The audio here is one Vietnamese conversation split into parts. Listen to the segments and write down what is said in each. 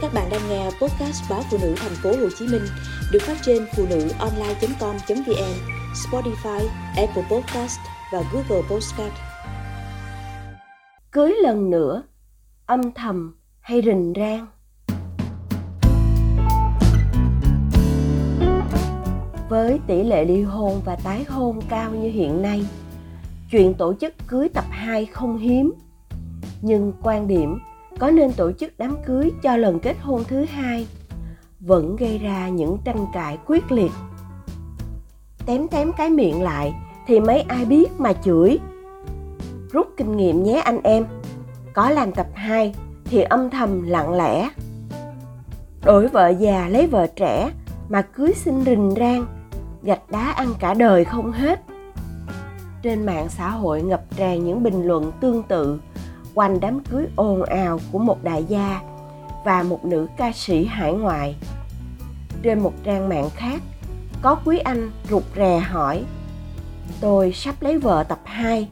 Các bạn đang nghe podcast báo phụ nữ thành phố Hồ Chí Minh được phát trên phụ nữ online.com.vn, Spotify, Apple Podcast và Google Podcast. Cưới lần nữa, âm thầm hay rình rang? Với tỷ lệ ly hôn và tái hôn cao như hiện nay, chuyện tổ chức cưới tập 2 không hiếm. Nhưng quan điểm có nên tổ chức đám cưới cho lần kết hôn thứ hai? Vẫn gây ra những tranh cãi quyết liệt. Tém tém cái miệng lại, thì mấy ai biết mà chửi. Rút kinh nghiệm nhé anh em. Có làm tập 2 thì âm thầm lặng lẽ. Đổi vợ già lấy vợ trẻ, mà cưới xin rình rang, gạch đá ăn cả đời không hết. Trên mạng xã hội ngập tràn những bình luận tương tự quanh đám cưới ồn ào của một đại gia và một nữ ca sĩ hải ngoại. Trên một trang mạng khác, có quý anh rụt rè hỏi Tôi sắp lấy vợ tập 2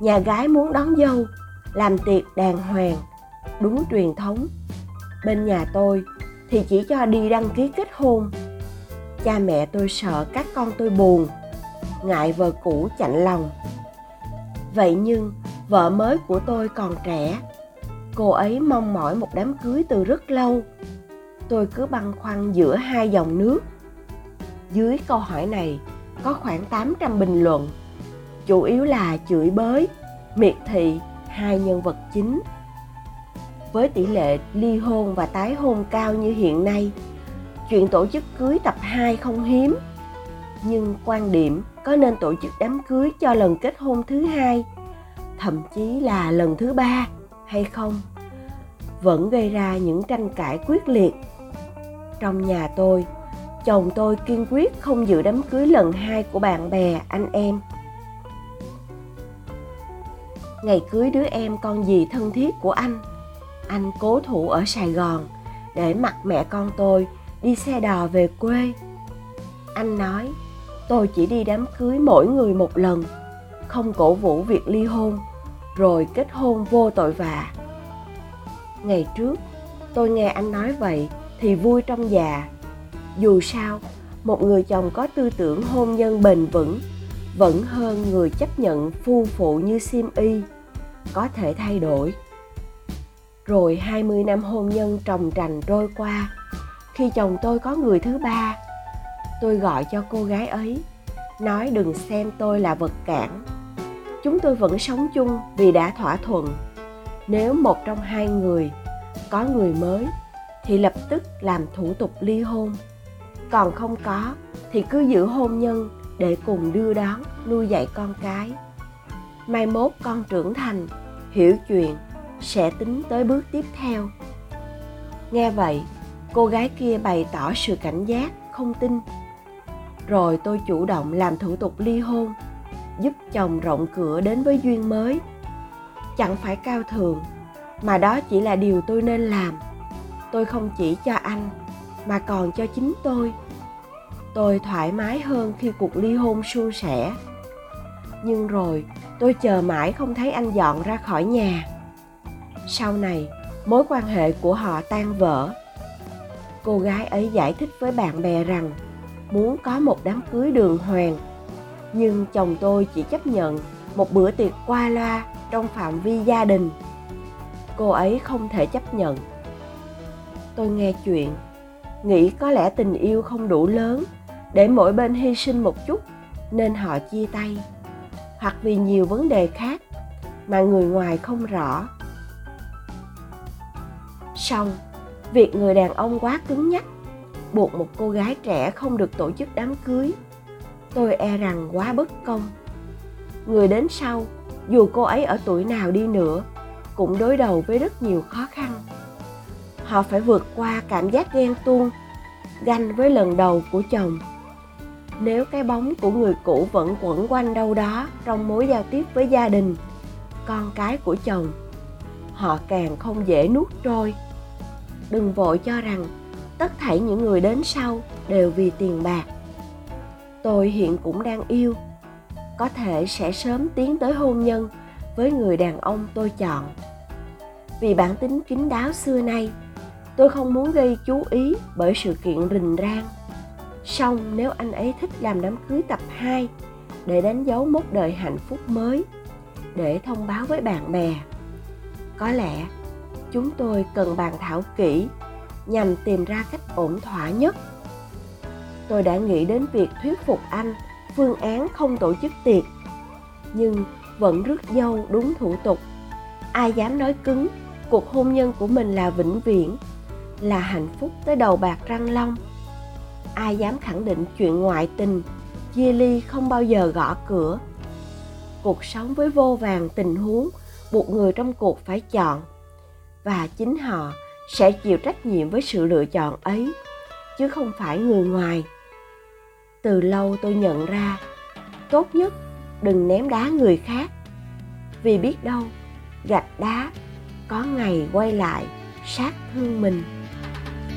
Nhà gái muốn đón dâu Làm tiệc đàng hoàng Đúng truyền thống. Bên nhà tôi thì chỉ cho đi đăng ký kết hôn. Cha mẹ tôi sợ các con tôi buồn Ngại vợ cũ chạnh lòng. Vậy nhưng vợ mới của tôi còn trẻ. Cô ấy mong mỏi một đám cưới từ rất lâu. Tôi cứ băn khoăn giữa hai dòng nước. Dưới câu hỏi này, có khoảng 800 bình luận. Chủ yếu là chửi bới, miệt thị hai nhân vật chính. Với tỷ lệ ly hôn và tái hôn cao như hiện nay, chuyện tổ chức cưới tập 2 không hiếm. Nhưng quan điểm có nên tổ chức đám cưới cho lần kết hôn thứ hai thậm chí là lần thứ ba, hay không? Vẫn gây ra những tranh cãi quyết liệt. Trong nhà tôi, chồng tôi kiên quyết không dự đám cưới lần hai của bạn bè, anh em. Ngày cưới đứa em con dì thân thiết của anh anh cố thủ ở sài gòn để mặc mẹ con tôi đi xe đò về quê. Anh nói, tôi chỉ đi đám cưới mỗi người một lần, không cổ vũ việc ly hôn rồi kết hôn vô tội vạ. Ngày trước, tôi nghe anh nói vậy thì vui trong già dù sao, một người chồng có tư tưởng hôn nhân bền vững vẫn hơn người chấp nhận phu phụ như sim y, có thể thay đổi. Rồi 20 năm hôn nhân trồng trành trôi qua, khi chồng tôi có người thứ ba, tôi gọi cho cô gái ấy, nói đừng xem tôi là vật cản chúng tôi vẫn sống chung vì đã thỏa thuận. Nếu một trong hai người có người mới, thì lập tức làm thủ tục ly hôn. Còn không có, thì cứ giữ hôn nhân để cùng đưa đón nuôi dạy con cái. Mai mốt con trưởng thành, hiểu chuyện sẽ tính tới bước tiếp theo. Nghe vậy, cô gái kia bày tỏ sự cảnh giác, không tin. Rồi tôi chủ động làm thủ tục ly hôn giúp chồng rộng cửa đến với duyên mới. Chẳng phải cao thường mà đó chỉ là điều tôi nên làm. Tôi không chỉ cho anh, mà còn cho chính tôi. Tôi thoải mái hơn khi cuộc ly hôn suôn sẻ. Nhưng rồi, tôi chờ mãi không thấy anh dọn ra khỏi nhà. Sau này, mối quan hệ của họ tan vỡ. Cô gái ấy giải thích với bạn bè rằng, muốn có một đám cưới đường hoàng nhưng chồng tôi chỉ chấp nhận một bữa tiệc qua loa trong phạm vi gia đình. Cô ấy không thể chấp nhận. Tôi nghe chuyện, nghĩ có lẽ tình yêu không đủ lớn để mỗi bên hy sinh một chút nên họ chia tay. Hoặc vì nhiều vấn đề khác mà người ngoài không rõ. Xong, việc người đàn ông quá cứng nhắc buộc một cô gái trẻ không được tổ chức đám cưới tôi e rằng quá bất công. Người đến sau, dù cô ấy ở tuổi nào đi nữa, cũng đối đầu với rất nhiều khó khăn. Họ phải vượt qua cảm giác ghen tuông, ganh với lần đầu của chồng. Nếu cái bóng của người cũ vẫn quẩn quanh đâu đó trong mối giao tiếp với gia đình, con cái của chồng, họ càng không dễ nuốt trôi. Đừng vội cho rằng tất thảy những người đến sau đều vì tiền bạc tôi hiện cũng đang yêu. Có thể sẽ sớm tiến tới hôn nhân với người đàn ông tôi chọn. Vì bản tính kín đáo xưa nay, tôi không muốn gây chú ý bởi sự kiện rình rang. Song nếu anh ấy thích làm đám cưới tập 2 để đánh dấu mốc đời hạnh phúc mới, để thông báo với bạn bè, có lẽ chúng tôi cần bàn thảo kỹ nhằm tìm ra cách ổn thỏa nhất tôi đã nghĩ đến việc thuyết phục anh, phương án không tổ chức tiệc, nhưng vẫn rước dâu đúng thủ tục. Ai dám nói cứng, cuộc hôn nhân của mình là vĩnh viễn, là hạnh phúc tới đầu bạc răng long. Ai dám khẳng định chuyện ngoại tình, chia ly không bao giờ gõ cửa. Cuộc sống với vô vàng tình huống buộc người trong cuộc phải chọn, và chính họ sẽ chịu trách nhiệm với sự lựa chọn ấy, chứ không phải người ngoài từ lâu tôi nhận ra, tốt nhất đừng ném đá người khác. Vì biết đâu, gạch đá có ngày quay lại sát thương mình.